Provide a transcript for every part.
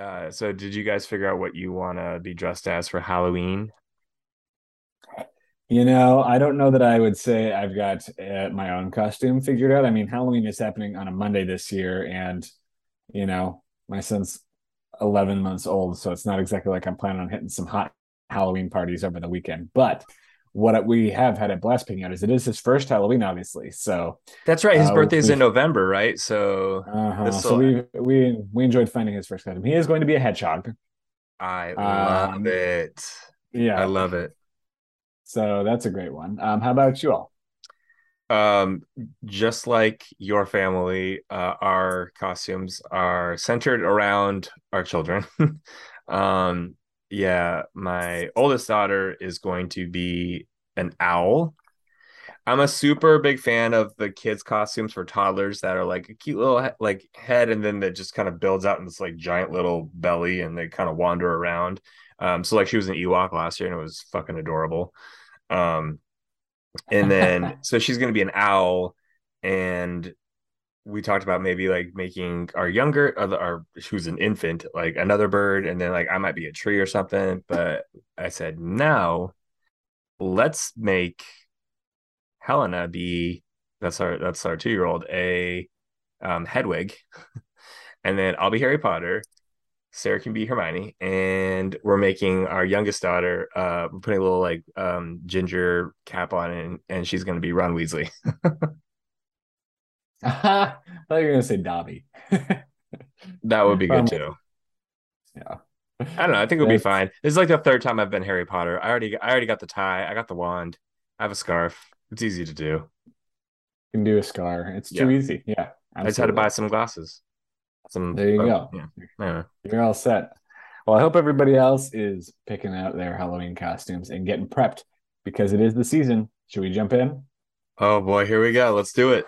Uh, so did you guys figure out what you want to be dressed as for Halloween? You know, I don't know that I would say I've got uh, my own costume figured out. I mean, Halloween is happening on a Monday this year, and you know, my son's 11 months old, so it's not exactly like I'm planning on hitting some hot Halloween parties over the weekend. But what we have had a blast picking out is it is his first Halloween, obviously. So that's right. His uh, birthday is in November, right? So, uh-huh. so we we we enjoyed finding his first costume. He is going to be a hedgehog. I love um, it. Yeah, I love it. So that's a great one. Um, how about you all? Um, just like your family, uh, our costumes are centered around our children. um, yeah, my oldest daughter is going to be an owl. I'm a super big fan of the kids' costumes for toddlers that are like a cute little like head, and then that just kind of builds out in this like giant little belly, and they kind of wander around. Um, so like she was an Ewok last year, and it was fucking adorable. Um, and then so she's going to be an owl, and we talked about maybe like making our younger, our, our who's an infant, like another bird, and then like I might be a tree or something. But I said no, let's make Helena be that's our that's our two year old a um, Hedwig, and then I'll be Harry Potter, Sarah can be Hermione, and we're making our youngest daughter. Uh, we're putting a little like um, ginger cap on, and and she's going to be Ron Weasley. I thought you were going to say Dobby. that would be good too. Yeah. I don't know. I think it'll be fine. This is like the third time I've been Harry Potter. I already, I already got the tie. I got the wand. I have a scarf. It's easy to do. You can do a scar. It's too yeah. easy. Yeah. Absolutely. I just had to buy some glasses. Some there you go. Yeah. yeah. You're all set. Well, I hope everybody else is picking out their Halloween costumes and getting prepped because it is the season. Should we jump in? Oh boy, here we go. Let's do it.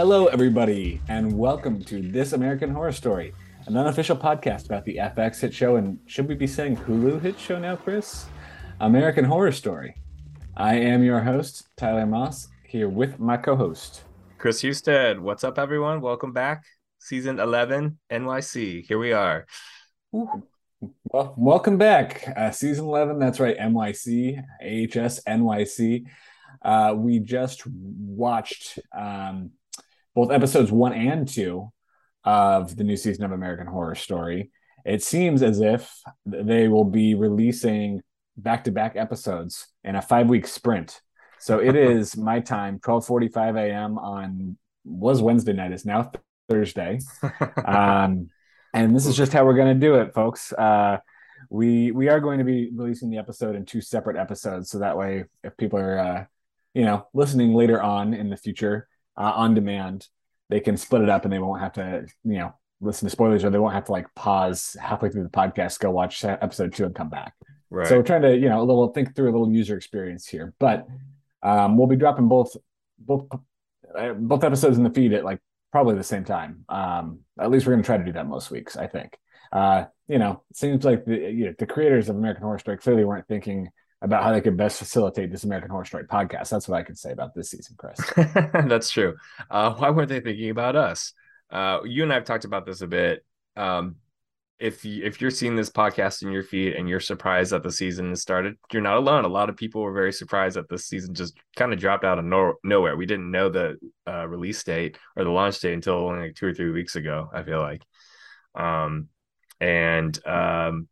Hello, everybody, and welcome to This American Horror Story, an unofficial podcast about the FX hit show, and should we be saying Hulu hit show now, Chris? American Horror Story. I am your host, Tyler Moss, here with my co host, Chris Husted. What's up, everyone? Welcome back. Season 11, NYC. Here we are. Well, welcome back. Uh, season 11, that's right, NYC, AHS, NYC. Uh, we just watched um, both episodes one and two of the new season of American Horror Story. It seems as if they will be releasing back to back episodes in a five week sprint. So it is my time, 12:45 a.m. on was Wednesday night, is now Thursday. Um, and this is just how we're going to do it, folks. Uh, we we are going to be releasing the episode in two separate episodes, so that way, if people are uh, you know listening later on in the future, uh, on demand, they can split it up and they won't have to, you know, listen to spoilers or they won't have to like pause halfway through the podcast, go watch episode two and come back. Right. So we're trying to, you know, a little think through a little user experience here, but um, we'll be dropping both both uh, both episodes in the feed at like probably the same time. Um, at least we're going to try to do that most weeks, I think. Uh, you know, it seems like the you know, the creators of American Horror Story clearly weren't thinking about how they could best facilitate this American Horror Story podcast. That's what I can say about this season, Chris. That's true. Uh, why weren't they thinking about us? Uh, you and I have talked about this a bit. Um, if you, if you're seeing this podcast in your feed and you're surprised that the season has started, you're not alone. A lot of people were very surprised that this season just kind of dropped out of no, nowhere. We didn't know the uh, release date or the launch date until only like two or three weeks ago. I feel like, um, and um,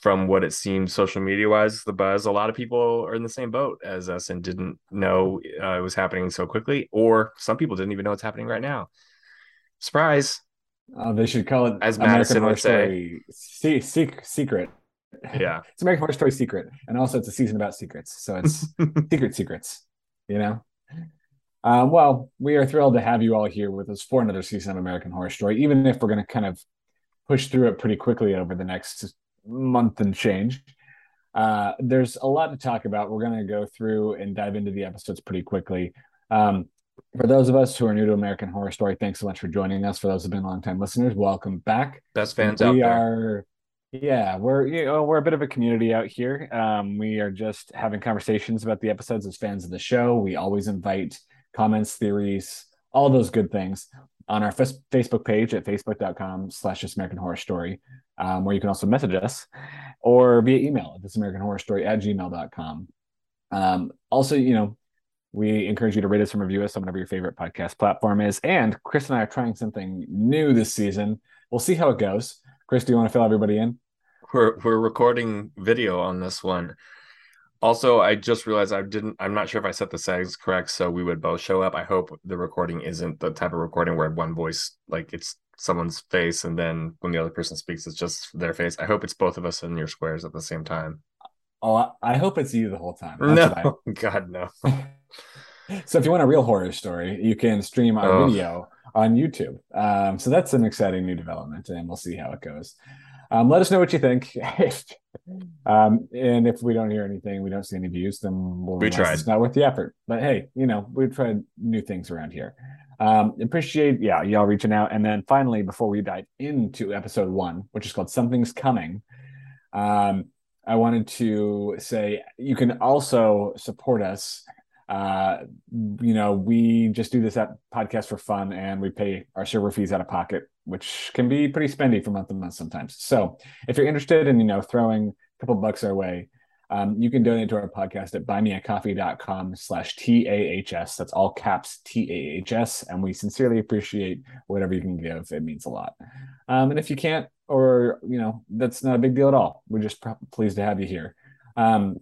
from what it seemed social media wise, the buzz, a lot of people are in the same boat as us and didn't know uh, it was happening so quickly, or some people didn't even know it's happening right now. Surprise. Uh, they should call it as American Madison would say, se- se- secret. Yeah, it's American Horror Story Secret, and also it's a season about secrets, so it's secret secrets. You know. Um, well, we are thrilled to have you all here with us for another season of American Horror Story, even if we're going to kind of push through it pretty quickly over the next month and change. Uh, there's a lot to talk about. We're going to go through and dive into the episodes pretty quickly. Um, for those of us who are new to American Horror Story, thanks so much for joining us. For those who've been longtime listeners, welcome back. Best fans we out there. are Yeah, we're you know, we're a bit of a community out here. Um, we are just having conversations about the episodes as fans of the show. We always invite comments, theories, all those good things on our f- Facebook page at facebook.com slash American Horror Story, um, where you can also message us or via email at this American Horror Story at gmail.com. Um, also, you know, we encourage you to rate us and review us on whatever your favorite podcast platform is. And Chris and I are trying something new this season. We'll see how it goes. Chris, do you want to fill everybody in? We're we're recording video on this one. Also, I just realized I didn't. I'm not sure if I set the settings correct, so we would both show up. I hope the recording isn't the type of recording where one voice, like it's someone's face, and then when the other person speaks, it's just their face. I hope it's both of us in your squares at the same time. Oh, I hope it's you the whole time. That's no, I... God no. so if you want a real horror story, you can stream our oh. video on YouTube. Um, so that's an exciting new development, and we'll see how it goes. Um, let us know what you think. um, and if we don't hear anything, we don't see any views, then we'll we tried. It's not worth the effort. But hey, you know, we've tried new things around here. Um, appreciate, yeah, y'all reaching out. And then finally, before we dive into episode one, which is called Something's Coming, um, I wanted to say you can also support us uh, you know, we just do this at podcast for fun and we pay our server fees out of pocket, which can be pretty spendy for month to month sometimes. So if you're interested in, you know, throwing a couple bucks our way, um, you can donate to our podcast at buymeacoffee.com slash TAHS. That's all caps TAHS. And we sincerely appreciate whatever you can give. It means a lot. Um, and if you can't, or, you know, that's not a big deal at all. We're just pleased to have you here. Um,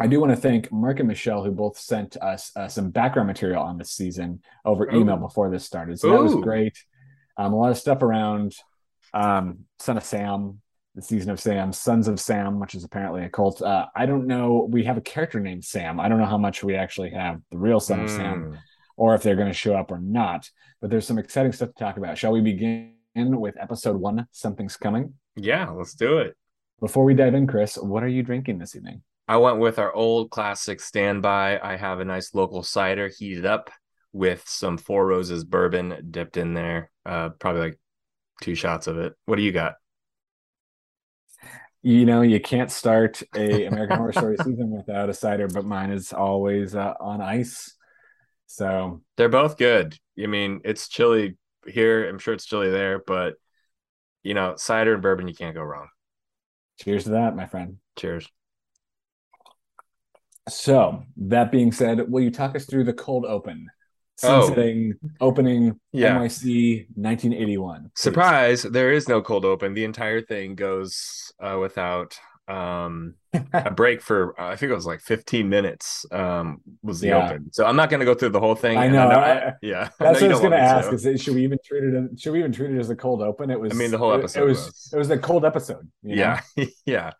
I do want to thank Mark and Michelle, who both sent us uh, some background material on this season over email before this started. So Ooh. that was great. Um, a lot of stuff around um, Son of Sam, the season of Sam, Sons of Sam, which is apparently a cult. Uh, I don't know. We have a character named Sam. I don't know how much we actually have the real Son mm. of Sam hmm. or if they're going to show up or not. But there's some exciting stuff to talk about. Shall we begin with episode one? Something's coming. Yeah, let's do it. Before we dive in, Chris, what are you drinking this evening? I went with our old classic standby. I have a nice local cider heated up with some Four Roses bourbon dipped in there. Uh, probably like two shots of it. What do you got? You know, you can't start a American Horror Story season without a cider, but mine is always uh, on ice. So they're both good. I mean, it's chilly here. I'm sure it's chilly there, but you know, cider and bourbon, you can't go wrong. Cheers to that, my friend. Cheers. So that being said, will you talk us through the cold open? Sunsetting oh. opening yeah. NYC 1981. Please. Surprise, there is no cold open. The entire thing goes uh, without um a break for uh, I think it was like 15 minutes um was the yeah. open. So I'm not going to go through the whole thing. I know. I know I, yeah. That's what I was going to ask is it, should we even treat it should we even treat it as a cold open? It was I mean the whole episode it, it was, was, it was a cold episode. yeah. yeah.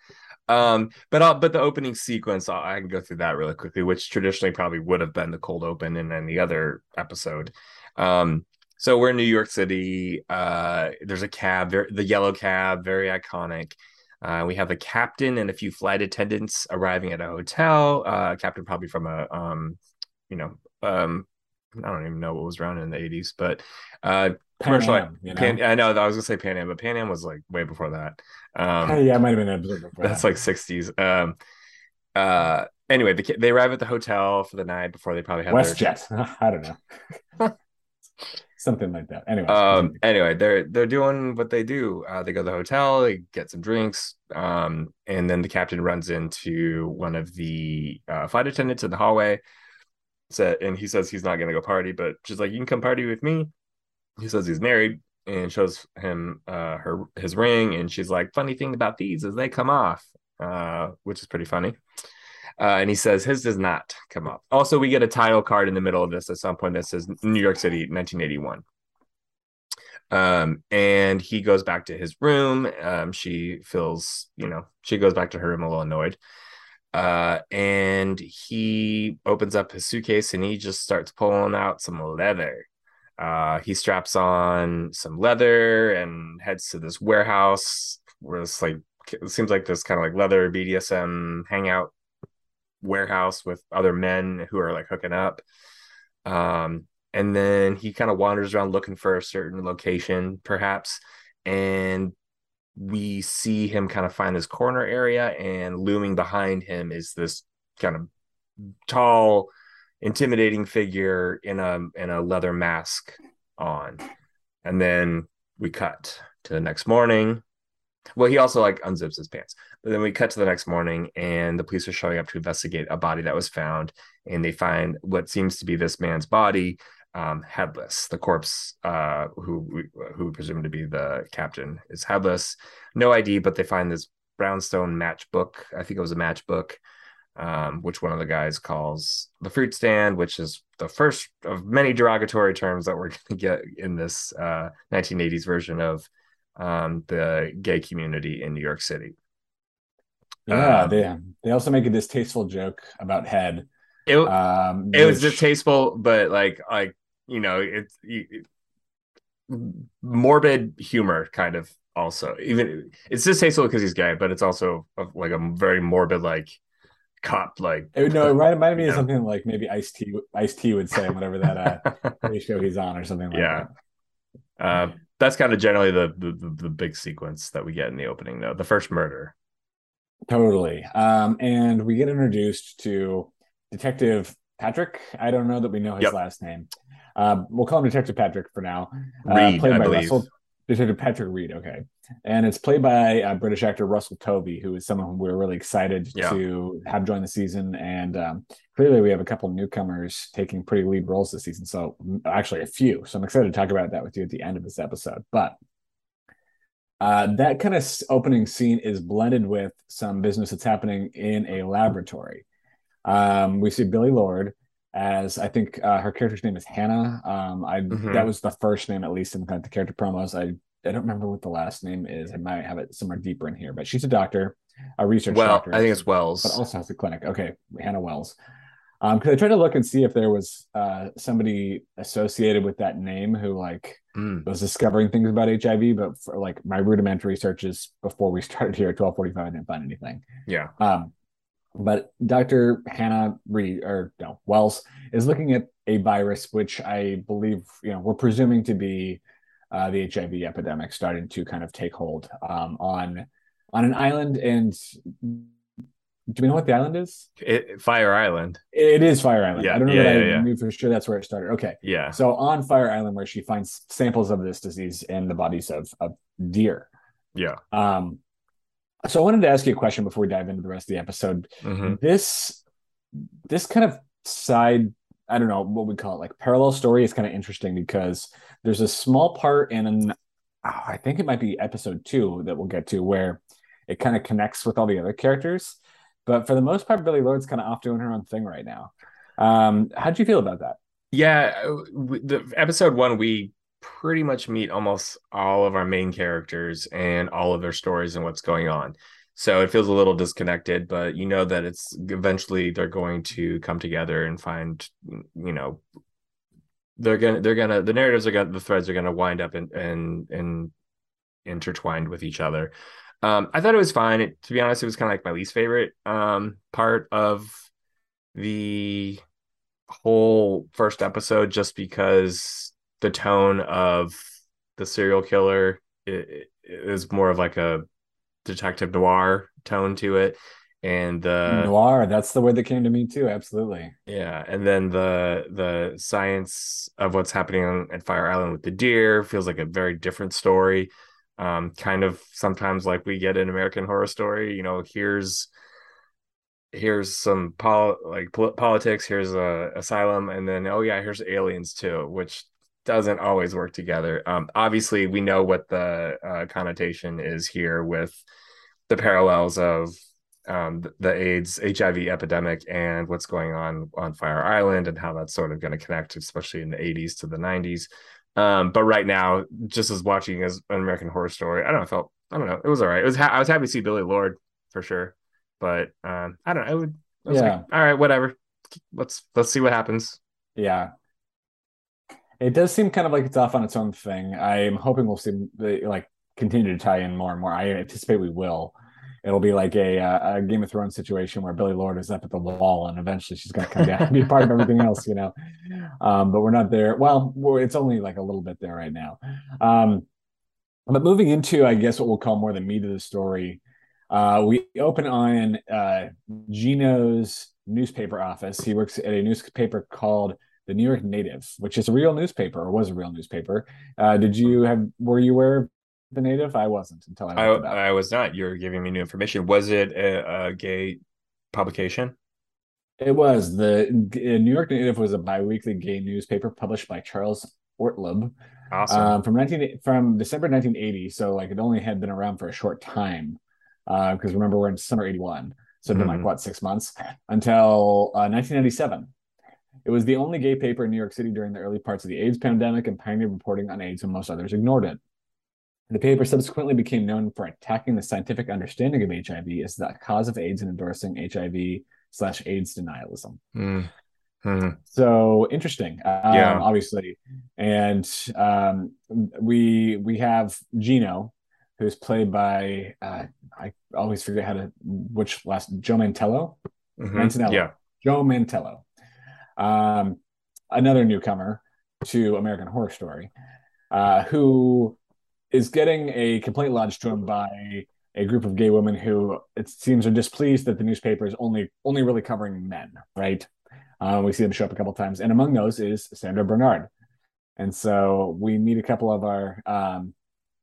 Um, but I'll, but the opening sequence, I'll, I can go through that really quickly, which traditionally probably would have been the cold open in any other episode. Um, so we're in New York City. Uh, there's a cab, very, the yellow cab, very iconic. Uh, we have a captain and a few flight attendants arriving at a hotel. Uh, captain probably from a, um, you know, um, I don't even know what was around in the 80s, but uh, commercial. Am, you know? Pan, I know I was gonna say Pan Am, but Pan Am was like way before that. Um, yeah, it might have been episode That's that. like 60s. Um, uh, anyway, they, they arrive at the hotel for the night before they probably have WestJet. Their... I don't know. Something like that. Anyway. Um, anyway, they're they're doing what they do. Uh, they go to the hotel, they get some drinks, um, and then the captain runs into one of the uh, flight attendants in the hallway. So, and he says he's not gonna go party, but she's like, "You can come party with me." He says he's married, and shows him uh, her his ring, and she's like, "Funny thing about these is they come off," uh, which is pretty funny. Uh, and he says his does not come off. Also, we get a title card in the middle of this at some point that says New York City, 1981. Um, and he goes back to his room. Um, she feels, you know, she goes back to her room a little annoyed. Uh, and he opens up his suitcase and he just starts pulling out some leather uh, he straps on some leather and heads to this warehouse where it's like it seems like this kind of like leather BDSM hangout warehouse with other men who are like hooking up. Um, and then he kind of wanders around looking for a certain location, perhaps, and we see him kind of find this corner area, and looming behind him is this kind of tall, intimidating figure in a in a leather mask on. And then we cut to the next morning. Well, he also like unzips his pants. But then we cut to the next morning, and the police are showing up to investigate a body that was found, and they find what seems to be this man's body, um, headless. The corpse, uh, who who we presume to be the captain, is headless. No ID, but they find this brownstone matchbook. I think it was a matchbook, um, which one of the guys calls the fruit stand, which is the first of many derogatory terms that we're going to get in this uh, 1980s version of um, the gay community in New York City. Yeah, um, they they also make a distasteful joke about head. It, um, it which... was distasteful, but like like you know it's it, morbid humor kind of also even it's distasteful because he's gay, but it's also like a very morbid like cop like it, no it reminded me of something like maybe ice t ice t would say whatever that uh show he's on or something like yeah. that. Uh, that's kind of generally the, the the big sequence that we get in the opening though the first murder. Totally. Um and we get introduced to detective patrick. I don't know that we know his yep. last name. Um, we'll call him detective patrick for now. Uh, Reed, played I by believe. russell Detective Patrick Reed. Okay, and it's played by uh, British actor Russell Tovey, who is someone we're really excited yeah. to have join the season. And um, clearly, we have a couple newcomers taking pretty lead roles this season. So actually, a few. So I'm excited to talk about that with you at the end of this episode. But uh, that kind of opening scene is blended with some business that's happening in a laboratory. Um, we see Billie Lourd as I think uh, her character's name is Hannah. Um, I mm-hmm. that was the first name at least in kind of the character promos. I I don't remember what the last name is. I might have it somewhere deeper in here, but she's a doctor, a research well, doctor. I think it's Wells, but also has a clinic. Okay, Hannah Wells. Um, because I tried to look and see if there was uh somebody associated with that name who like mm. was discovering things about HIV, but for like my rudimentary searches before we started here at twelve forty five, I didn't find anything. Yeah. Um, but Dr. Hannah Reed or no Wells is looking at a virus which I believe you know we're presuming to be uh, the HIV epidemic starting to kind of take hold um, on on an island. And do we know what the island is? It, Fire Island. It is Fire Island. Yeah, I don't know yeah, that yeah, I knew for sure that's where it started. Okay. Yeah. So on Fire Island, where she finds samples of this disease in the bodies of, of deer. Yeah. Um, so I wanted to ask you a question before we dive into the rest of the episode. Mm-hmm. This this kind of side, I don't know what we call it, like parallel story is kind of interesting because there's a small part in an, oh, I think it might be episode two that we'll get to where it kind of connects with all the other characters. But for the most part, Billie Lourd's kind of off doing her own thing right now. Um, how do you feel about that? Yeah, the episode one we pretty much meet almost all of our main characters and all of their stories and what's going on. So it feels a little disconnected, but you know that it's eventually they're going to come together and find, you know, they're gonna they're gonna the narratives are gonna the threads are gonna wind up and and and intertwined with each other. Um, I thought it was fine. It, to be honest, it was kind of like my least favorite um, part of the whole first episode, just because the tone of the serial killer is more of like a detective noir tone to it. And the noir that's the word that came to me too absolutely. Yeah and then the the science of what's happening on, at fire island with the deer feels like a very different story. Um kind of sometimes like we get an american horror story you know here's here's some pol- like politics here's a asylum and then oh yeah here's aliens too which doesn't always work together. Um, obviously, we know what the uh, connotation is here with the parallels of um, the AIDS HIV epidemic and what's going on on Fire Island and how that's sort of going to connect, especially in the 80s to the 90s. Um, but right now, just as watching as an American Horror Story, I don't know, I felt I don't know, it was all right. It was ha- I was happy to see Billie Lourd for sure, but um, I don't know. I would, I yeah. Like, all right, whatever. Let's let's see what happens. Yeah, it does seem kind of like it's off on its own thing. I'm hoping we'll see like continue to tie in more and more. I anticipate we will. It'll be like a, a Game of Thrones situation where Billie Lourd is up at the wall, and eventually she's going to come down and be part of everything else, you know. Um, but we're not there. Well, it's only like a little bit there right now. Um, But moving into, I guess, what we'll call more the meat of the story, uh, we open on uh, Gino's newspaper office. He works at a newspaper called the New York Native, which is a real newspaper or was a real newspaper. Uh, did you have? Were you aware of the Native? I wasn't until I. I, I was not. You're giving me new information. Was it a, a gay publication? It was the New York Native was a biweekly gay newspaper published by Charles Ortleb. Awesome. Um, from 19 from December 1980, so like it only had been around for a short time. Because uh, remember, we're in summer 81. So it's been mm-hmm. like what, six months until uh, 1997. It was the only gay paper in New York City during the early parts of the AIDS pandemic and pioneered reporting on AIDS when most others ignored it. The paper subsequently became known for attacking the scientific understanding of HIV as the cause of AIDS and endorsing HIV slash AIDS denialism. Mm-hmm. So interesting, um, yeah, obviously, and um, we we have Gino, who's played by uh, I always forget how to which last Joe Mantello, mm-hmm. Mantello, yeah, Joe Mantello, um, another newcomer to American Horror Story, uh, who is getting a complaint lodged to him by a group of gay women who it seems are displeased that the newspaper is only only really covering men, right? Uh, we see them show up a couple times, and among those is Sandra Bernhard. And so we meet a couple of our um,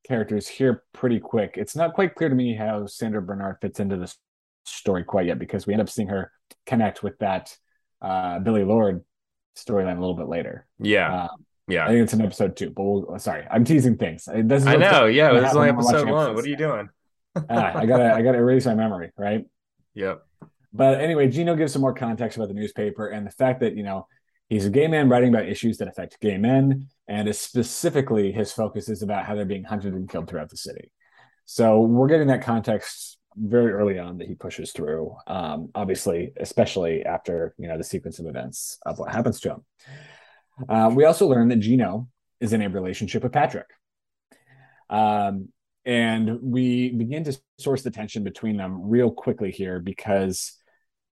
characters here pretty quick. It's not quite clear to me how Sandra Bernhard fits into this story quite yet because we end up seeing her connect with that uh, Billie Lourd storyline a little bit later. Yeah. Um, yeah. I think it's in episode two, but we'll, sorry, I'm teasing things. This is I know. Yeah. This is only episode one. What are you doing? ah, I gotta, I gotta erase my memory, right? Yep. But anyway, Gino gives some more context about the newspaper and the fact that, you know, he's a gay man writing about issues that affect gay men. And specifically his focus is about how they're being hunted and killed throughout the city. So we're getting that context very early on that he pushes through. Um, obviously, especially after you know the sequence of events of what happens to him. Uh, we also learn that Gino is in a relationship with Patrick. Um, and we begin to source the tension between them real quickly here because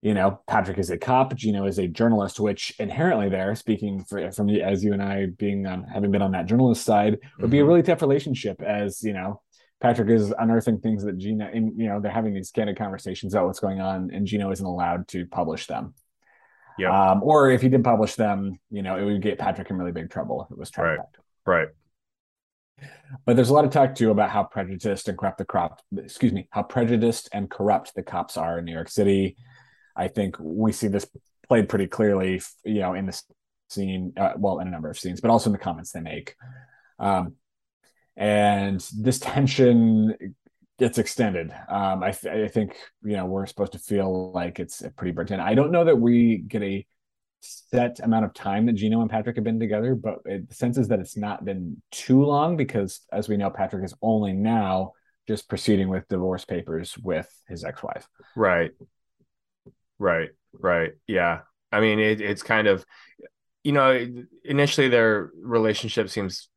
you know patrick is a cop gino is a journalist which inherently there speaking for, from as you and i being on having been on that journalist side would be a mm-hmm. really tough relationship as you know Patrick is unearthing things that Gina, and you know, they're having these candid conversations about what's going on, and Gino isn't allowed to publish them. Yeah. Um, or if he did publish them, you know, it would get Patrick in really big trouble if it was tracked. Right. Right. But there's a lot of talk too about how prejudiced and corrupt the crop, excuse me, how prejudiced and corrupt the cops are in New York City. I think we see this played pretty clearly, you know, in the scene, uh, well, in a number of scenes, but also in the comments they make. Um, and this tension gets extended. Um, I, th- I, think you know we're supposed to feel like it's pretty pretend. I don't know that we get a set amount of time that Gino and Patrick have been together, but it, the sense is that it's not been too long because, as we know, Patrick is only now just proceeding with divorce papers with his ex-wife. Right. Right. Right. Yeah. I mean, it, it's kind of, you know, initially their relationship seems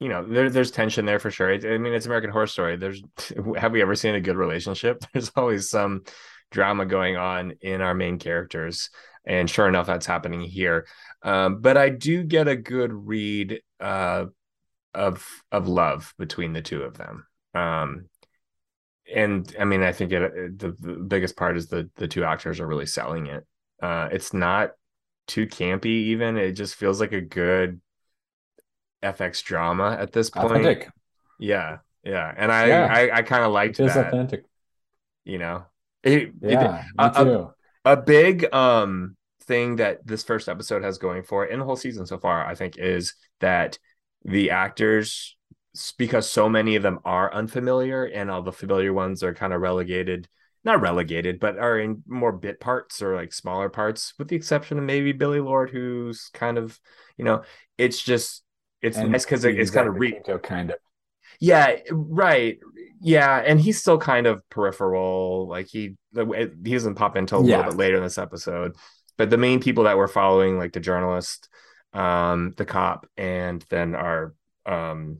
you know, there, there's tension there for sure. I mean, it's American Horror Story. There's, have we ever seen a good relationship? There's always some drama going on in our main characters, and sure enough, that's happening here. Um, but I do get a good read uh, of of love between the two of them. Um, and I mean, I think it, the, the biggest part is the the two actors are really selling it. Uh, it's not too campy, even. It just feels like a good FX drama at this point. Authentic. Yeah, yeah, and I yeah. I, I kind of liked it. Is that. authentic. You know, it, yeah, it, a, a, a, big um thing that this first episode has going for it, and the whole season so far, I think, is that the actors, because so many of them are unfamiliar, and all the familiar ones are kind of relegated not relegated, but are in more bit parts or like smaller parts, with the exception of maybe billie lourd who's kind of, you know, it's just it's and nice because it's kind of re kind of yeah right. Yeah and he's still kind of peripheral. Like he he doesn't pop into a yeah. little bit later in this episode. But the main people that we're following like the journalist um the cop and then our um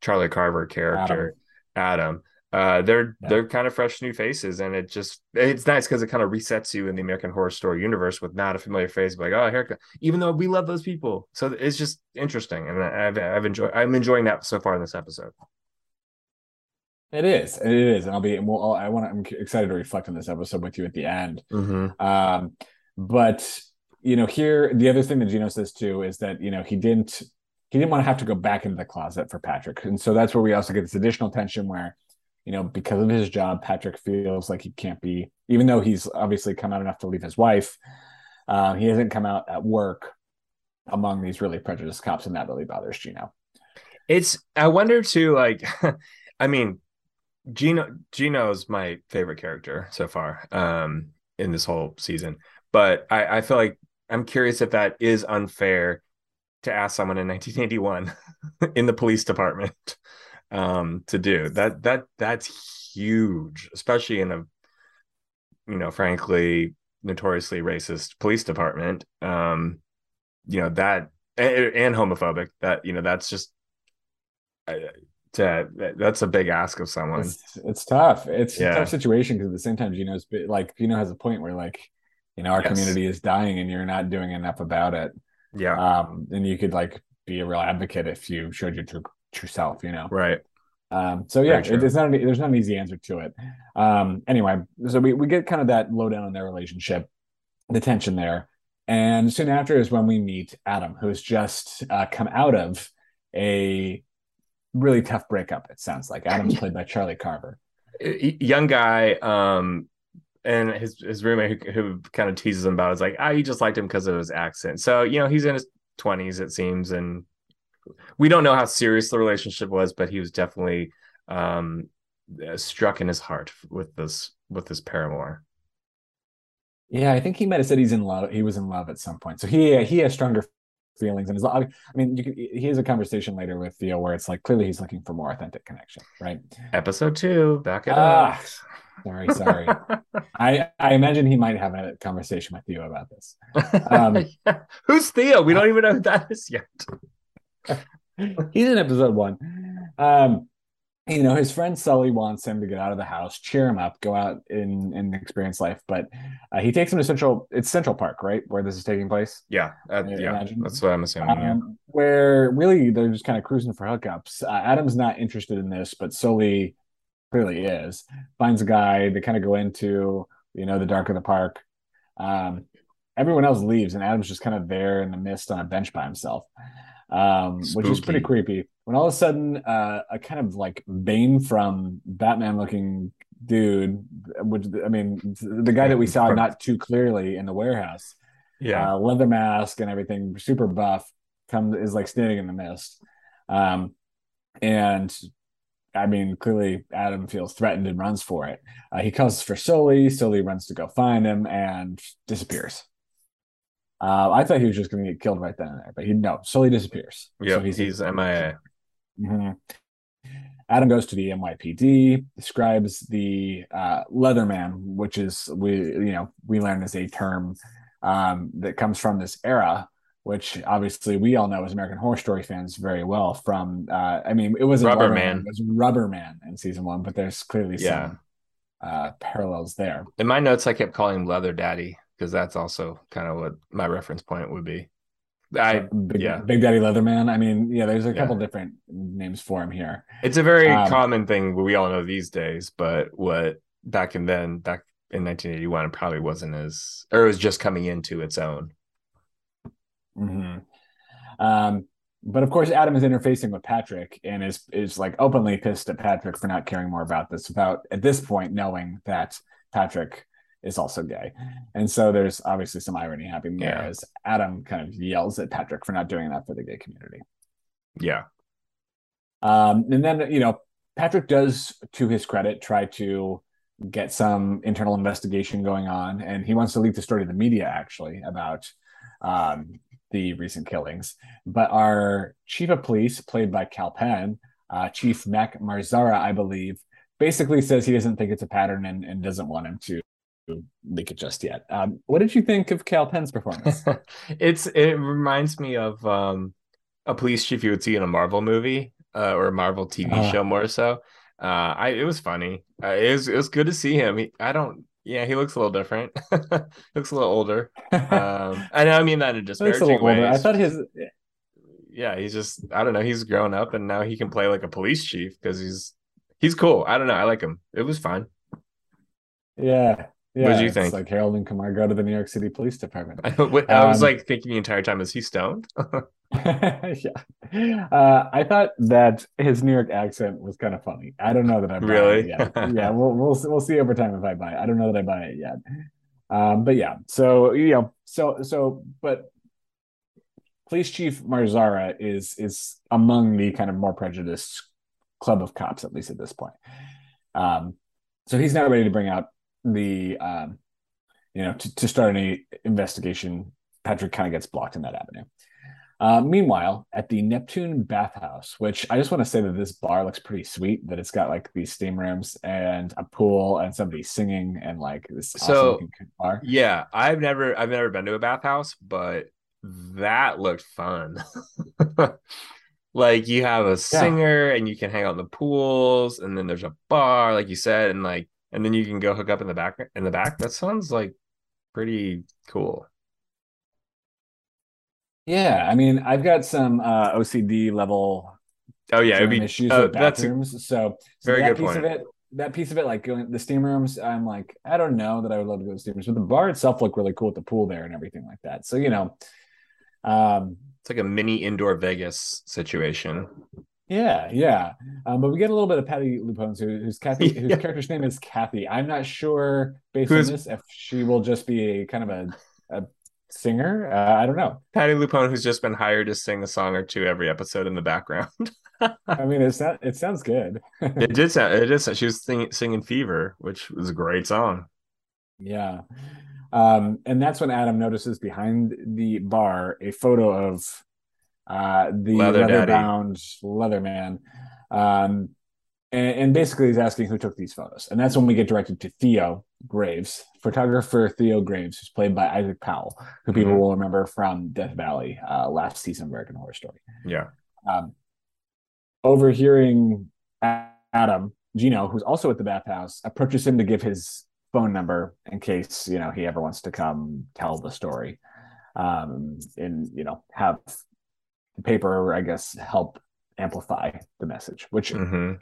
charlie carver character adam, adam uh, they're yeah. they're kind of fresh new faces, and it just it's nice because it kind of resets you in the American Horror Story universe with not a familiar face, like oh here, even though we love those people, so it's just interesting, and I've I've enjoyed I'm enjoying that so far in this episode. It is. It is, and I'll be. Well, I want. I'm excited to reflect on this episode with you at the end. Mm-hmm. Um, but you know, here the other thing that Gino says too is that you know he didn't he didn't want to have to go back into the closet for Patrick, and so that's where we also get this additional tension where you know because of his job, Patrick feels like he can't be, even though he's obviously come out enough to leave his wife. Uh, he hasn't come out at work among these really prejudiced cops, and that really bothers Gino. It's I wonder too, like, I mean, Gino Gino's my favorite character so far um, in this whole season, but I, I feel like I'm curious if that is unfair to ask someone in 1981 in the police department um, to do that. That that's huge, especially in a you know, frankly, notoriously racist police department. Um, you know that and, and homophobic. That you know that's just. Uh, to that's a big ask of someone. It's, it's tough. It's yeah. a tough situation because at the same time, Gino's like Gino has a point where like, you know, our yes. community is dying and you're not doing enough about it. Yeah. Um, and you could like be a real advocate if you showed your true true self, you know. Right. Um, so yeah, it, it's not an, there's not an easy answer to it. Um, anyway, so we, we get kind of that lowdown on their relationship, the tension there. And soon after is when we meet Adam, who's just uh, come out of a really tough breakup. It sounds like Adam's played by Charlie Carver, young guy. Um, and his his roommate who, who kind of teases him about it is like, ah, he just liked him because of his accent. So you know, he's in his twenties, it seems, and we don't know how serious the relationship was, but he was definitely um, struck in his heart with this with this paramour. Yeah, I think he might have said he's in love. He was in love at some point, so he he has stronger feelings and his I mean you can, he has a conversation later with Theo where it's like clearly he's looking for more authentic connection right? Episode two back it ah, up. sorry sorry. I I imagine he might have a conversation with Theo about this. Um, who's Theo? We don't even know who that is yet he's in episode one. Um you know his friend sully wants him to get out of the house cheer him up go out in and experience life. But uh, he takes him to central it's central park right? Where this is taking place? Yeah uh, yeah imagine. that's what i'm assuming um, yeah. where really they're just kind of cruising for hookups. Uh, adam's not interested in this but sully clearly is. Finds a guy they kind of go into you know the dark of the park. Um, everyone else leaves and adam's just kind of there in the mist on a bench by himself um, which is pretty creepy. When all of a sudden, uh, a kind of like Bane from Batman looking dude, which I mean, the guy that we saw not too clearly in the warehouse, yeah, uh, leather mask and everything, super buff, comes is like standing in the mist, um, and I mean, clearly Adam feels threatened and runs for it. Uh, he calls for Sully. Sully runs to go find him and disappears. Uh, I thought he was just going to get killed right then and there, but he no. Sully disappears. Yeah, so he's, he's MIA. Mm-hmm. Adam goes to the NYPD, describes the uh, Leatherman, which is we you know we learn is a term um, that comes from this era, which obviously we all know as American Horror Story fans very well. From uh, I mean, it was Rubber Man. It was Rubber Man in season one, but there's clearly yeah. some uh, parallels there. In my notes, I kept calling him Leather Daddy because that's also kind of what my reference point would be. I Big, yeah, Big Daddy Leatherman. I mean, yeah, there's a couple yeah. different names for him here. It's a very um, common thing we all know these days, but what back in then, back in 1981, it probably wasn't as, or it was just coming into its own. Mm-hmm. Um, but of course, Adam is interfacing with Patrick and is is like openly pissed at Patrick for not caring more about this, without at this point knowing that Patrick is also gay. And so there's obviously some irony happening there yeah. as Adam kind of yells at Patrick for not doing that for the gay community. Yeah. Um, and then, you know, Patrick does, to his credit, try to get some internal investigation going on. And he wants to leak the story to the media, actually, about um, the recent killings. But our chief of police, played by Kal Penn, uh, Chief Mac Marzara, I believe, basically says he doesn't think it's a pattern and, and doesn't want him to leak it just yet. Um, what did you think of Kal Penn's performance? it's it reminds me of um, a police chief you would see in a Marvel movie uh, or a Marvel TV uh, show more so. Uh, I it was funny. Uh, it was it was good to see him. He, I don't. Yeah, he looks a little different. looks a little older. Um, and I mean that in a disparaging ways. I thought his. Yeah, he's just I don't know. He's grown up and now he can play like a police chief because he's he's cool. I don't know. I like him. It was fine. Yeah. Yeah, What did you it's think? Like Harold and Kumar go to the New York City Police Department. I, I was Um, like thinking the entire time, is he stoned? yeah. Uh, I thought that his New York accent was kind of funny. I don't know that I buy Really? it yet. Yeah, we'll we'll we'll see over time if I buy it. I don't know that I buy it yet. Um, but yeah, so you know, so so but Police Chief Marzara is is among the kind of more prejudiced club of cops, at least at this point. Um, so he's now ready to bring out the um, you know, to, to start any investigation. Patrick kind of gets blocked in that avenue. Uh, meanwhile, at the Neptune bathhouse, which I just want to say that this bar looks pretty sweet, that it's got like these steam rooms and a pool and somebody singing and like this awesome So- looking bar. yeah, I've never I've never been to a bathhouse, but that looked fun. like you have a singer and you can hang out in the pools, and then there's a bar, like you said, and like and then you can go hook up in the back in the back. That sounds like pretty cool. Yeah, I mean, I've got some uh, OCD level Oh yeah, it'd be issues uh, with that's a, bathrooms. so, so very that good piece point. of it, that piece of it, like going the steam rooms, I'm like, I don't know that I would love to go to steam rooms, but the bar itself looked really cool with the pool there and everything like that. So you know, um, it's like a mini indoor Vegas situation. Yeah, yeah. Um, but we get a little bit of Patti LuPone's, who, who's Kathy, whose Yeah. character's name is Kathy. I'm not sure based Who's- on this if she will just be a kind of a, a singer. Uh, I don't know. Patti LuPone, who's just been hired to sing a song or two every episode in the background. I mean, it's not. It sounds good. it did sound. It. Sound, she was singing, singing "Fever," which was a great song. Yeah. Um, and that's when Adam notices behind the bar a photo of uh, the Leather leather bound leather man. Um, and, and basically he's asking who took these photos. And that's when we get directed to Theo Graves, photographer Theo Graves, who's played by Isaac Powell, who people Mhm. will remember from Death Valley, uh, last season of American Horror Story. Yeah. Um, overhearing Adam, Gino, who's also at the bathhouse, approaches him to give his phone number in case you know he ever wants to come tell the story, um, and you know have the paper, I guess, help amplify the message. Which hmm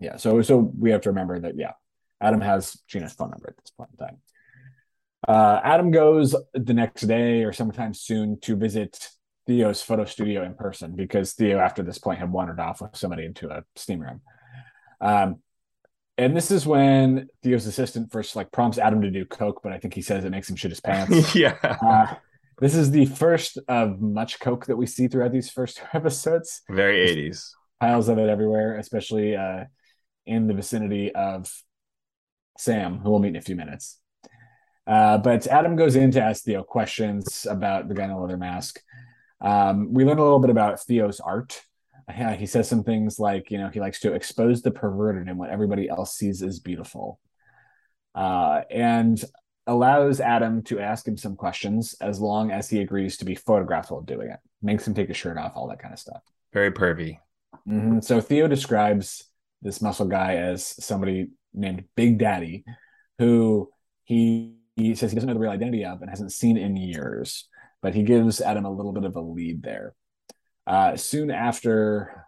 yeah, so so we have to remember that yeah, Adam has Gina's phone number at this point in time. Uh, Adam goes the next day or sometime soon to visit Theo's photo studio in person because Theo, after this point, had wandered off with somebody into a steam room. Um, and this is when Theo's assistant first like prompts Adam to do coke, but I think he says it makes him shit his pants. yeah. uh, this is the first of much coke that we see throughout these first two episodes Very eighties. piles of it everywhere, especially uh, in the vicinity of Sam, who we'll meet in a few minutes. Uh, but Adam goes in to ask Theo questions about the guy in the leather mask. Um, we learn a little bit about Theo's art. Uh, he says some things like, you know, he likes to expose the perverted and what everybody else sees as beautiful. Uh, and allows Adam to ask him some questions as long as he agrees to be photographed while doing it. Makes him take his shirt off, all that kind of stuff. Very pervy. Mhm. So Theo describes this muscle guy as somebody named Big Daddy, who he, he says he doesn't know the real identity of and hasn't seen in years. But he gives Adam a little bit of a lead there. Uh, soon after,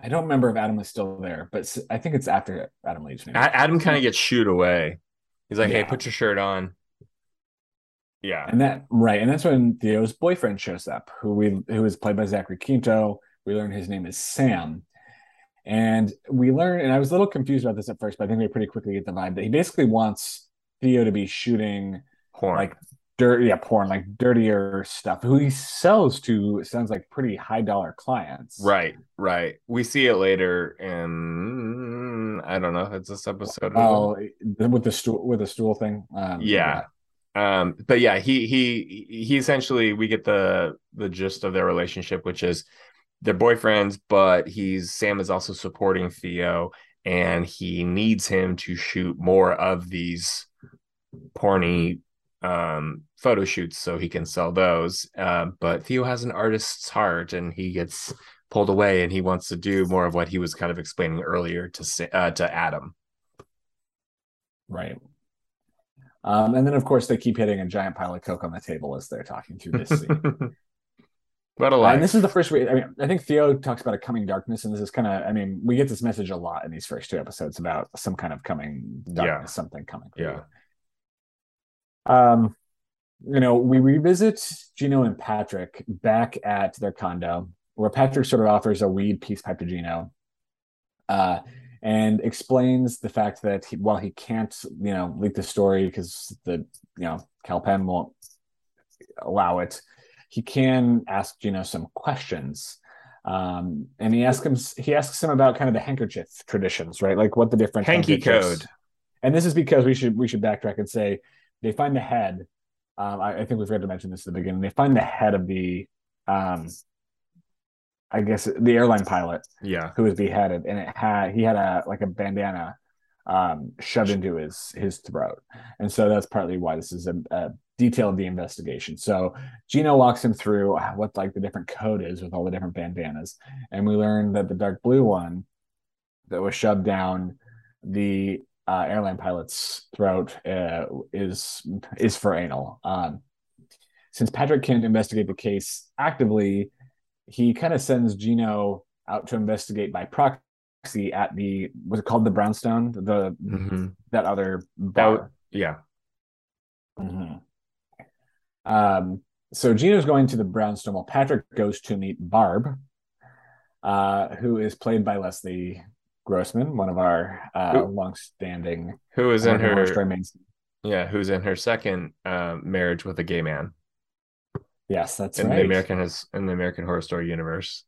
I don't remember if Adam was still there, but I think it's after Adam leaves. maybe. Adam kind of gets shooed away. He's like, "Hey, put your shirt on." Yeah. And that right, and that's when Theo's boyfriend shows up, who we who is played by Zachary Quinto. We learn his name is Sam, and we learn. And I was a little confused about this at first, but I think we pretty quickly get the vibe that he basically wants Theo to be shooting Porn. like dirt, yeah, porn, like dirtier stuff. Who he sells to sounds like pretty high dollar clients, Right, right. We see it later in I don't know if it's this episode. Oh, with the stool with the stool thing. Um, Yeah. Um, but yeah, he he he essentially we get the the gist of their relationship, which is they're boyfriends, but he's Sam is also supporting Theo, and he needs him to shoot more of these porny um photo shoots so he can sell those. Uh, but Theo has an artist's heart, and he gets pulled away, and he wants to do more of what he was kind of explaining earlier to uh, to Adam. Right. Um, and then, of course, they keep hitting a giant pile of coke on the table as they're talking through this scene. What a life. and this is the first way. I mean, I think Theo talks about a coming darkness, and this is kind of. I mean, we get this message a lot in these first two episodes about some kind of coming darkness, Yeah. something coming. Yeah. You. Um, you know, we revisit Gino and Patrick back at their condo, where Patrick sort of offers a weed peace pipe to Gino, uh, and explains the fact that he, while he can't, you know, leak the story because the, you know, Kal Penn won't allow it, he can ask Gino some questions. Um, and he asks him, he asks him about kind of the handkerchief traditions, right? Like what the different Hanky code. and this is because we should we should backtrack and say they find the head. Um, I, I think we forgot to mention this at the beginning. They find the head of the, um, I guess the airline pilot Yeah. who was beheaded, and it had he had a like a bandana um, shoved into his his throat, and so that's partly why this is a, a detail of the investigation. So Gino walks him through what like the different code is with all the different bandanas, and we learn that the dark blue one that was shoved down the uh, airline pilot's throat uh, is is for anal. Um, since Patrick can't investigate the case actively, he kind of sends Gino out to investigate by proxy at the was it called the Brownstone the hmm that other That bar. w- yeah. Mhm. Um, so Gino's going to the brownstone while Patrick goes to meet Barb, uh, who is played by Leslie Grossman, one of our uh, Who- long-standing Who was in American Horror Story her yeah, who's in her second uh, marriage with a gay man Yes, that's in right. the American has in the American Horror Story universe.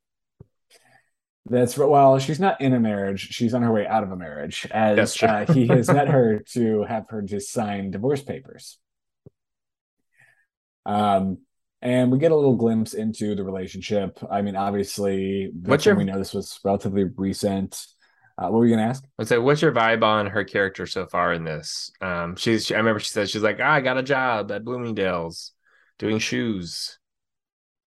That's. Well, she's not in a marriage; she's on her way out of a marriage, as That's true. uh, he has met her to have her just sign divorce papers. Um, and we get a little glimpse into the relationship. I mean, obviously, What's your- we know this was relatively recent. Uh, what were you going to ask? I'd say, what's your vibe on her character so far in this? Um, she's she, I remember she said she's like, ah, I got a job at Bloomingdale's doing shoes.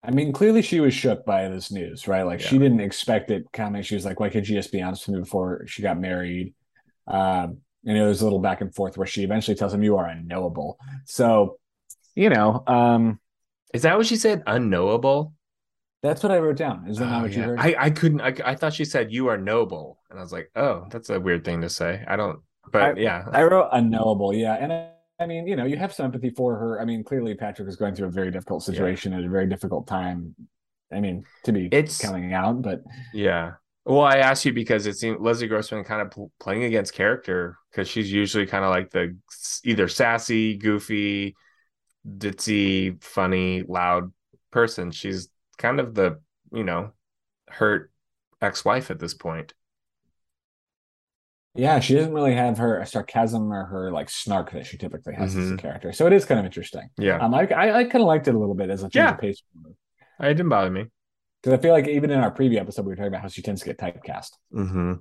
I mean, clearly she was shook by this news, right? Like she didn't expect it coming. She was like, "Why can't you just be honest with me before she got married?" Um, you know, there's a little back and forth where she eventually tells him, "You are unknowable." So, you know, um, Is that what she said? Unknowable? That's what I wrote down. Is that not Oh, what you heard? I, I couldn't I, I thought she said you are noble. And I was like, oh, that's a weird thing to say. I don't but yeah. I wrote unknowable, yeah. And I, I mean, you know, you have some empathy for her. I mean, clearly Patrick is going through a very difficult situation at a very difficult time. I mean, to be It's- coming out, but Yeah. Well, I asked you because it seemed Leslie Grossman kind of pl- playing against character because she's usually kind of like the either sassy, goofy, ditzy, funny, loud person. She's kind of the, you know, hurt ex-wife at this point. yeah, she doesn't really have her sarcasm or her like snark that she typically has as a Mhm. character. So it is kind of interesting. Yeah. Um, I I, I kind of liked it a little bit as a change Yeah. of pace it didn't bother me. because I feel like even in our preview episode we were talking about how she tends to get typecast. Mm-hmm.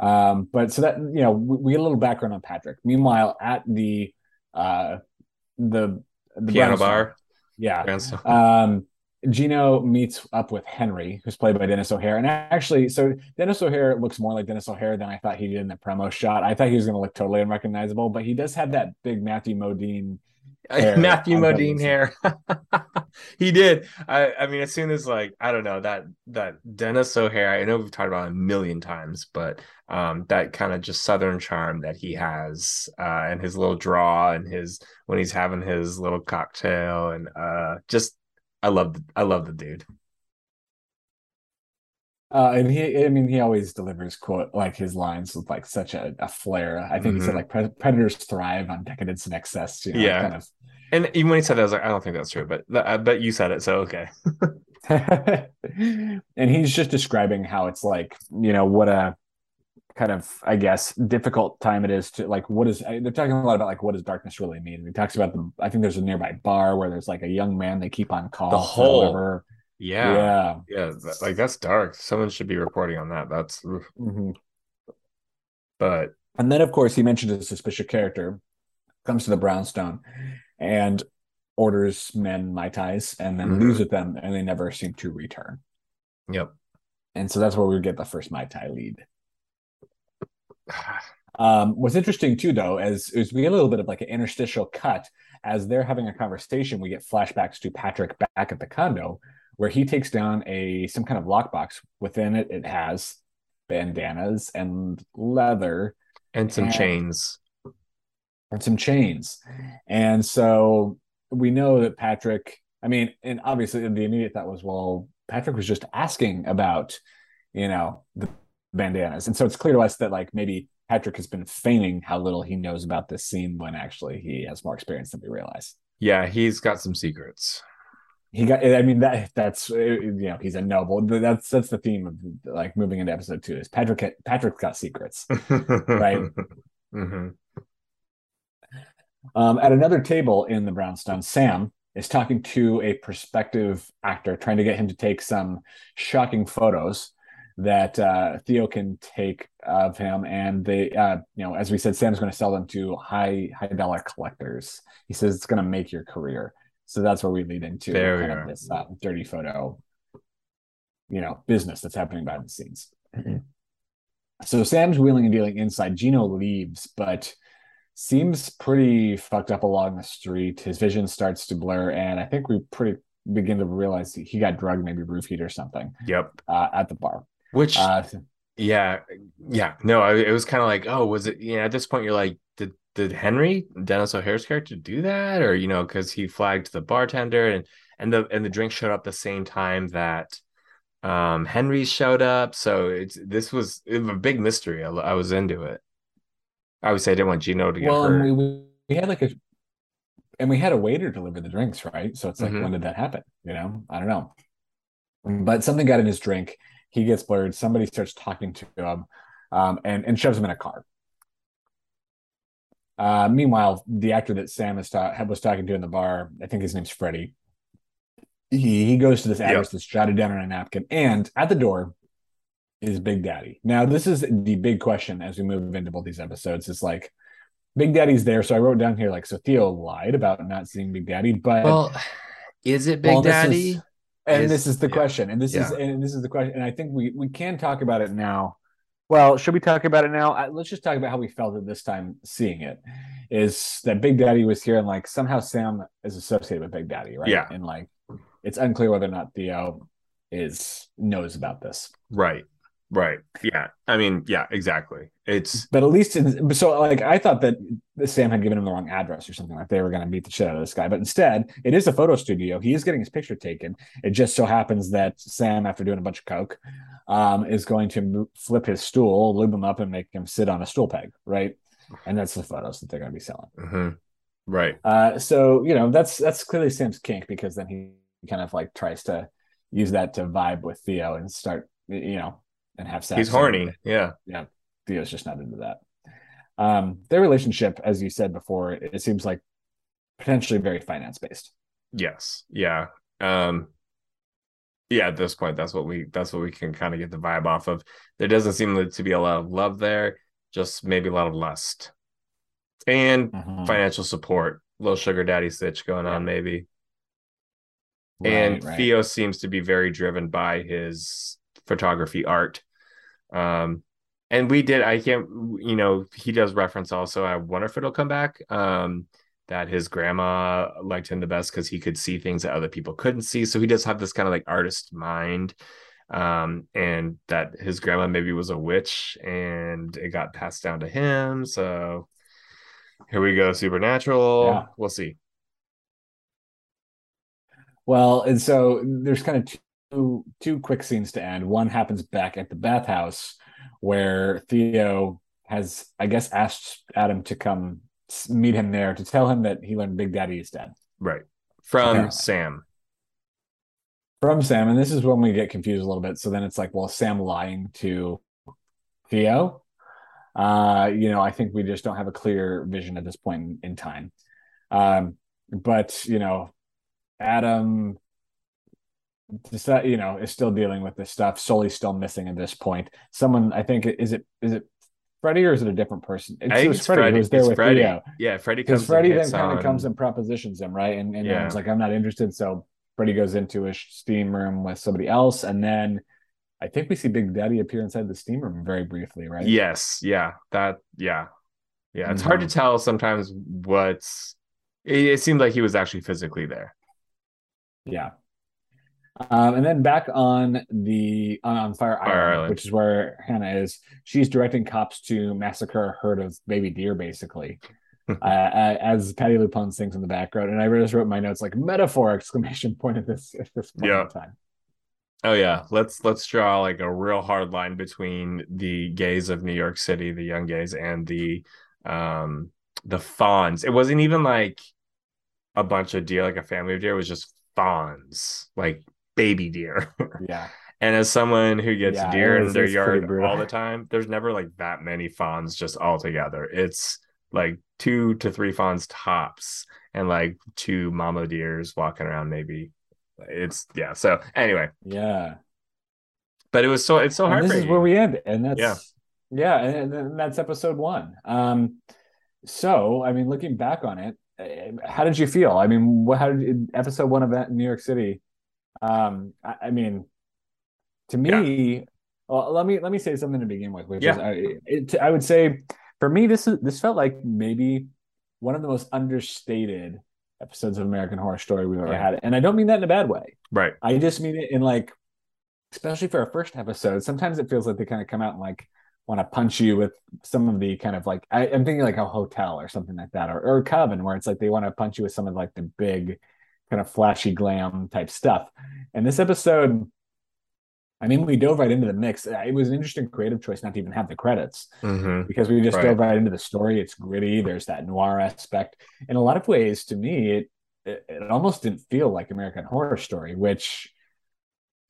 Um, but so that you know we, we get a little background on Patrick. Meanwhile, at the uh the the Piano bar. Yeah, Grandson. um Gino meets up with Henry, who's played by Denis O'Hare. And actually, so Denis O'Hare looks more like Denis O'Hare than I thought he did in the promo shot. I thought he was going to look totally unrecognizable, but he does have that big Matthew Modine. Matthew Modine hair. he did. I, I mean, as soon as like I don't know that that Denis O'Hare. I know we've talked about a million times, but um, that kind of just Southern charm that he has, uh, and his little draw, and his when he's having his little cocktail, and uh, just I love the, I love the dude. Uh, and he, I mean, he always delivers quote like his lines with like such a, a flair. I think he said Mhm. like "Pre- predators thrive on decadence and excess. You know, Yeah. kind of. And even when he said that, I was like, I don't think that's true, but I bet you said it, so okay. and he's just describing how it's like you know what a kind of i guess difficult time it is to like what is they're talking a lot about like what does darkness really mean and he talks about the i think there's a nearby bar where there's like a young man they keep on call The for hole. Yeah, yeah yeah, that- like that's dark. Someone should be reporting on that. That's. Mhm. but and then of course he mentions a suspicious character comes to the brownstone and orders men mai tais and then Mhm. leaves with them and they never seem to return yep. and so that's where we get the first mai tai lead Um, what's interesting too, though, is, is we get a little bit of like an interstitial cut as they're having a conversation. We get flashbacks to Patrick back at the condo, where he takes down a some kind of lockbox. Within it, it has bandanas and leather and some and, chains and some chains. And so we know that Patrick. I mean, and obviously the immediate thought was, well, Patrick was just asking about, you know, the bandanas, and so it's clear to us that like maybe Patrick has been feigning how little he knows about this scene when actually he has more experience than we realize. Yeah, he's got some secrets. He got. I mean that that's you know he's a noble. That's that's the theme of like moving into episode two is Patrick. Patrick's got secrets, right? Mm-hmm. Um, at another table in the brownstone, Sam is talking to a prospective actor, trying to get him to take some shocking photos that uh, Theo can take of him, and they, uh, you know, as we said, Sam's going to sell them to high high dollar collectors. He says it's going to make your career. So that's where we lead into there kind of this uh, dirty photo, you know, business that's happening behind the scenes. so Sam's wheeling and dealing inside. Gino leaves, but seems pretty fucked up along the street. His vision starts to blur, and I think we pretty begin to realize he got drugged, maybe roofied or something. Yep. Uh, at the bar. Which, uh, yeah, yeah, no, it was kind of like, oh, was it? Yeah, at this point, you're like, did did Henry Denis O'Hare's character do that, or you know, because he flagged the bartender and and the and the drink showed up the same time that um Henry showed up, so it's this was, it was a big mystery. I, I, was into it. I would say I didn't want Gino to get well, hurt. We, we had like a and we had a waiter deliver the drinks, right? So it's like, mm-hmm. when did that happen? You know, I don't know. But something got in his drink he gets blurred. Somebody starts talking to him um, and, and shoves him in a car. Uh, meanwhile, the actor that Sam is ta- was talking to in the bar, I think his name's Freddie. He, he goes to this address yep. that's jotted down on a napkin, and at the door is Big Daddy. Now, this is the big question as we move into both these episodes. Is like, Big Daddy's there, so I wrote down here like, so Theo lied about not seeing Big Daddy, but well, is it Big well, Daddy? Is, and is, this is the yeah. question and this yeah. is and this is the question and i think we we can talk about it now well should we talk about it now let's just talk about how we felt at this time seeing it is that big daddy was here and like somehow sam is associated with big daddy right yeah and like it's unclear whether or not theo is knows about this right Right. Yeah. I mean, yeah, exactly. It's but at least in, so like I thought that Sam had given him the wrong address or something like they were going to beat the shit out of this guy, but instead it is a photo studio. He is getting his picture taken. It just so happens that Sam, after doing a bunch of coke, um, is going to flip his stool, lube him up, and make him sit on a stool peg. Right, and that's the photos that they're going to be selling. Mm-hmm. Right. Uh, so you know that's that's clearly Sam's kink because then he kind of like tries to use that to vibe with Theo and start you know and have sex. He's horny. Yeah. Yeah. Theo's just not into that. Um, their relationship, as you said before, it, it seems like potentially very finance based. Yes. Yeah. Um, yeah, at this point, that's what we that's what we can kind of get the vibe off of. There doesn't seem to be a lot of love there, just maybe a lot of lust and mm-hmm. financial support. Little sugar daddy stitch going on, maybe. Right, and right. Theo seems to be very driven by his photography art. Um, and we did, I can't, you know, he does reference also, I wonder if it'll come back. Um, that his grandma liked him the best because he could see things that other people couldn't see. So he does have this kind of like artist mind. Um, and that his grandma maybe was a witch and it got passed down to him. So here we go, supernatural. Yeah. We'll see. Well, and so there's kind of two two quick scenes to end. One happens back at the bathhouse where Theo has, I guess, asked Adam to come meet him there to tell him that he learned Big Daddy is dead. Right. From Apparently. Sam. From Sam. And this is when we get confused a little bit. So then it's like, well, Sam lying to Theo. Uh, you know, I think we just don't have a clear vision at this point in, in time. Um, but you know, Adam you know is still dealing with this stuff. Sully's still missing at this point. Someone I think is it is it Freddie or is it a different person? It's, I think it's Freddie, Freddie who's there it's with Freddie. Theo. Yeah, Freddie because Freddie then kind of comes and propositions him right, and and yeah. like I'm not interested. So Freddie goes into a steam room with somebody else, and then I think we see Big Daddy appear inside the steam room very briefly, right? Yes, yeah, that, yeah, yeah. It's mm-hmm. hard to mm-hmm. tell sometimes what's. It, it seemed like he was actually physically there. Yeah, um, and then back on the on Fire, Fire Island, Island, which is where Hannah is. She's directing cops to massacre a herd of baby deer, basically. uh, as Patti LuPone sings in the background, and I just wrote my notes like metaphor exclamation point at this at this point yeah. in time. Oh yeah, let's let's draw like a real hard line between the gays of New York City, the young gays, and the um the fawns. It wasn't even like a bunch of deer, like a family of deer. It was just fawns, like baby deer. yeah. And as someone who gets yeah, deer in their yard all the time, there's never like that many fawns just all together. It's like two to three fawns tops and like two mama deers walking around maybe. It's yeah. So anyway. Yeah. But it was so it's so hard. This is where we end. And that's yeah. Yeah, and, and that's episode one. Um so I mean looking back on it, eh, how did you feel? I mean, what how did episode one of New York City um, I, I mean, to me, yeah. well, let me let me say something to begin with, which yeah. is I, it, I would say for me this is this felt like maybe one of the most understated episodes of American Horror Story we've ever yeah. had, and I don't mean that in a bad way. Right. I just mean it in like, especially for a first episode. Sometimes it feels like they kind of come out and like want to punch you with some of the kind of like I, am thinking like a hotel or something like that, or or Coven, where it's like they want to punch you with some of like the big kind of flashy glam type stuff. And this episode, I mean, we dove right into the mix. It was an interesting creative choice not to even have the credits mm-hmm. because we just right. dove right into the story. It's gritty. There's that noir aspect. In a lot of ways, to me, it it, it almost didn't feel like American Horror Story, which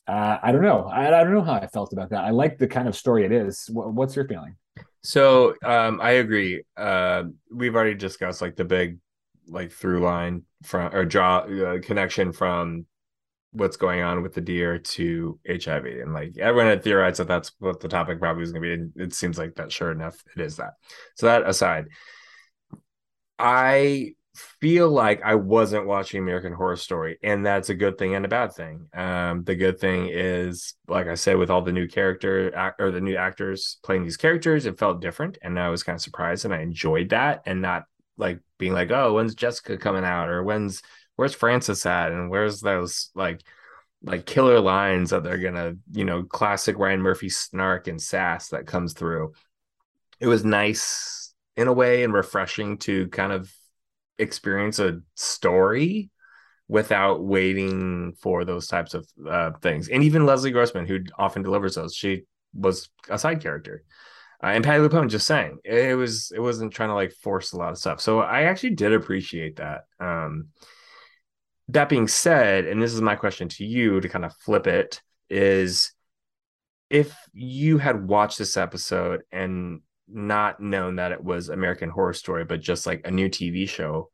uh, I don't know. I, I, don't know how I felt about that. I like the kind of story it is. what's your feeling? So um, I agree. Uh, we've already discussed like the big like through line from or draw uh, connection from what's going on with the deer to HIV. And like everyone had theorized that that's what the topic probably was going to be. And it seems like that sure enough, it is that. So that aside, I feel like I wasn't watching American Horror Story, and that's a good thing and a bad thing. Um, the good thing is, like I said, with all the new character act, or the new actors playing these characters, it felt different, and I was kind of surprised, and I enjoyed that, and not like being like, oh, when's Jessica coming out, or when's where's Francis at, and where's those like like killer lines that they're gonna, you know, classic Ryan Murphy snark and sass that comes through. It was nice in a way and refreshing to kind of experience a story without waiting for those types of uh, things. And even Leslie Grossman, who often delivers those, she was a side character. Uh, and Patti LuPone just saying it was it wasn't trying to like force a lot of stuff. So I actually did appreciate that. Um, that being said, and this is my question to you to kind of flip it is if you had watched this episode and not known that it was American Horror Story, but just like a new TV show,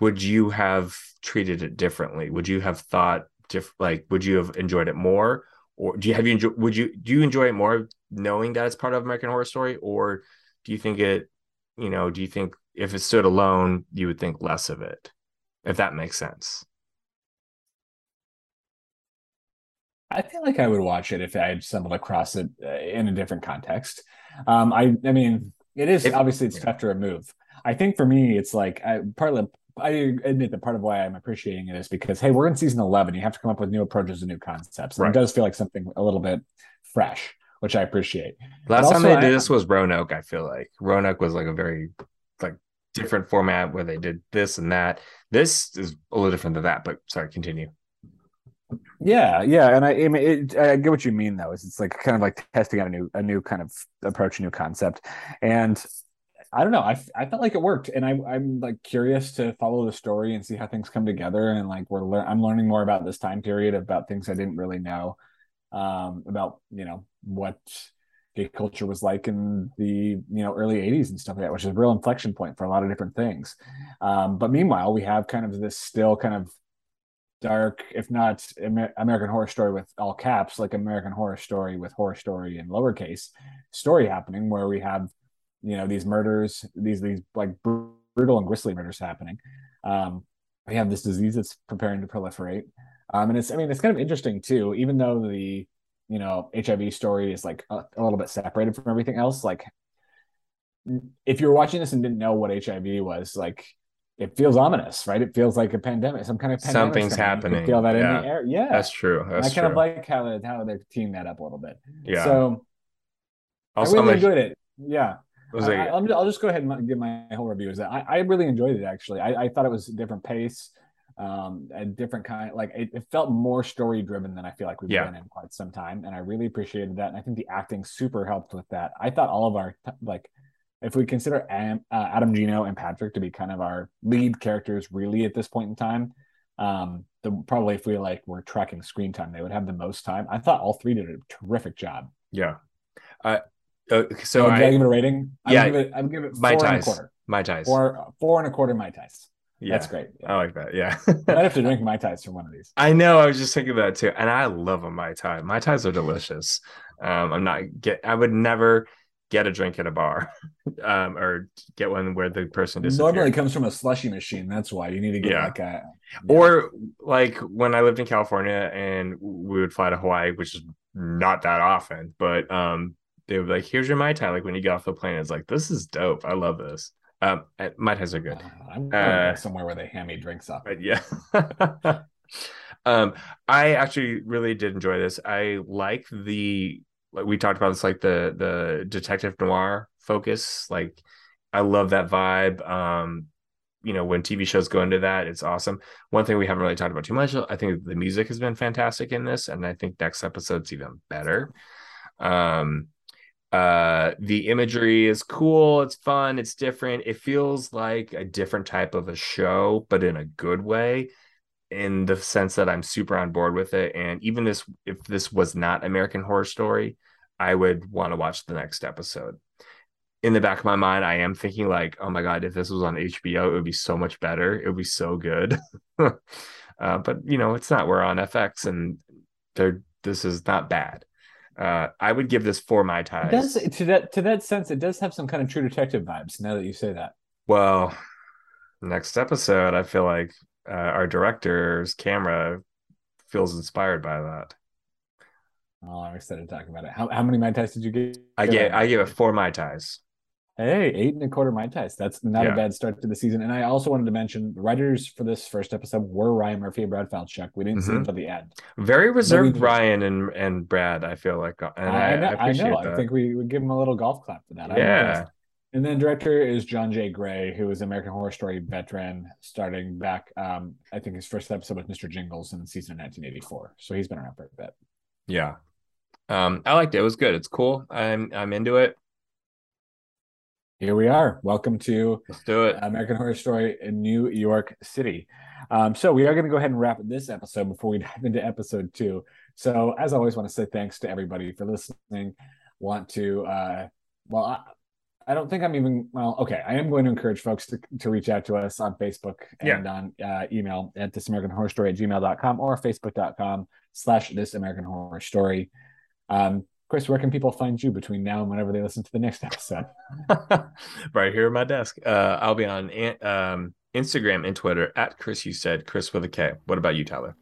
would you have treated it differently? Would you have thought diff- like would you have enjoyed it more? Or do you have you enjoy would you do you enjoy it more knowing that it's part of American Horror Story, or do you think it, you know, do you think if it stood alone, you would think less of it, if that makes sense? I feel like I would watch it if I had stumbled across it uh, in a different context. Um, I, I mean, it is if, obviously it's yeah. tough to remove. I think for me, it's like I partly I admit that part of why I'm appreciating it is because hey, we're in season eleven. You have to come up with new approaches and new concepts. And right. It does feel like something a little bit fresh which I appreciate. Last time they did I, this was Roanoke. I feel like Roanoke was like a very like different format where they did this and that. This is a little different than that. But sorry, continue. Yeah, yeah, and I, I mean, it, I get what you mean though. Is it's like kind of like testing out a new, a new kind of approach, a new concept, and I don't know. I, I felt like it worked, and I I'm like curious to follow the story and see how things come together. And like we're le- I'm learning more about this time period, about things I didn't really know um, about you know what gay culture was like in the you know early 80s and stuff like that which is a real inflection point for a lot of different things. Um, but meanwhile we have kind of this still kind of dark if not Amer- american horror story with all caps like american horror story with horror story in lowercase story happening where we have you know these murders these these like brutal and grisly murders happening. Um, we have this disease that's preparing to proliferate um, and it's, I mean, it's kind of interesting too, even though the you know hiv story is like a, a, little bit separated from everything else like if you're watching this and didn't know what hiv was like it feels ominous right? It feels like a pandemic some kind of something's happening. Feel that yeah. in the air? Yeah. That's true. That's i kind true. of like how how they're teeing that up a little bit. Yeah. So also, i really enjoyed it. Yeah. I, will just go ahead and give my whole review. Is that I, I really enjoyed it actually. I, I, thought it was a different pace, um, a different kind. Like it, it felt more story driven than I feel like we've yeah. been in quite some time, and I really appreciated that. And I think the acting super helped with that. I thought all of our like, if we consider Adam, uh, Adam Gino and Patrick to be kind of our lead characters, really at this point in time, um, the probably if we like were tracking screen time, they would have the most time. I thought all three did a terrific job. Yeah. Uh, uh, so oh, I, I give it a rating. I yeah, would give it. I would give it four ties. and a quarter. Mai tais. Four, four and a quarter Mai tais. Yeah, that's great. Yeah. I like that. Yeah, I'd have to drink mai tais for one of these. I know. I was just thinking that too, and I love a mai tai. Mai tais are delicious. Um, I'm not get. I would never get a drink at a bar, um, or get one where the person disappeared. Normally comes from a slushy machine. That's why you need to get yeah. like a. Yeah. Or like when I lived in California and we would fly to Hawaii, which is not that often, but um, they would be like, "Here's your mai tai." Like when you get off the plane, it's like, "This is dope. I love this." Um, mai tais are good. Uh, I'm uh, somewhere where they hand me drinks up. Yeah. um, I actually really did enjoy this. I like the like we talked about this, like the the detective noir focus. Like, I love that vibe. Um, you know, when TV shows go into that, it's awesome. One thing we haven't really talked about too much, I think the music has been fantastic in this, and I think next episode's even better. Um, uh the imagery is cool it's fun it's different. It feels like a different type of a show but in a good way in the sense that i'm super on board with it. And even this if this was not american horror story i would want to watch the next episode. In the back of my mind i am thinking like oh my god if this was on hbo it would be so much better. It would be so good. Uh, but you know it's not we're on fx and they're this is not bad uh, I would give this four my. It does to that to that sense, it does have some kind of True Detective vibes. Now that you say that. Well, next episode, I feel like uh, our director's camera feels inspired by that. Oh, I'm excited to talk about it. How, how many mai tais did you get? I get I give it four mai tais. Hey, eight and a quarter mai tais. That's not yeah. a bad start to the season. And I also wanted to mention the writers for this first episode were Ryan Murphy and Brad Falchuk. We didn't mm-hmm. see them until the end. Very reserved, Ryan and and Brad. I feel like, and I, I, know. I, I, know. I think we would give them a little golf clap for that. Yeah. And then director is John J. Gray, who is an American Horror Story veteran, starting back. Um, I think his first episode was Mr. Jingles in the season of 1984. So he's been around for a bit. Yeah. Um, I liked it. It was good. It's cool. I'm I'm into it here we are. Welcome to Let's do it. American Horror Story in New York City. Um, so we are going to go ahead and wrap this episode before we dive into episode two. So as always, want to say thanks to everybody for listening. Want to uh, well, I, I don't think I'm even well. Okay, I am going to encourage folks to, to reach out to us on Facebook and yeah. on uh, email at this American Horror Story at gmail.com or facebook.com slash this American Horror Story. Um, Chris, where can people find you between now and whenever they listen to the next episode? right here at my desk. Uh, I'll be on um, Instagram and Twitter at Chris. You said Chris with a K. What about you, Tyler?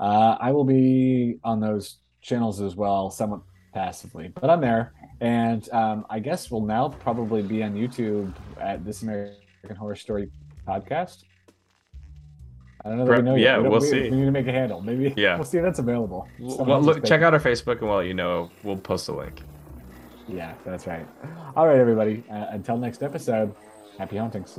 Uh, I will be on those channels as well, somewhat passively, but I'm there. And um, I guess we'll now probably be on YouTube at This American Horror Story podcast. I don't know that we know Yeah, we will we, see. We need to make a handle. Maybe. Yeah. We'll see if that's available. well, look, check out our Facebook, and we'll you know. We'll post a link. Yeah, that's right. All right, everybody. Uh, until next episode. Happy hauntings.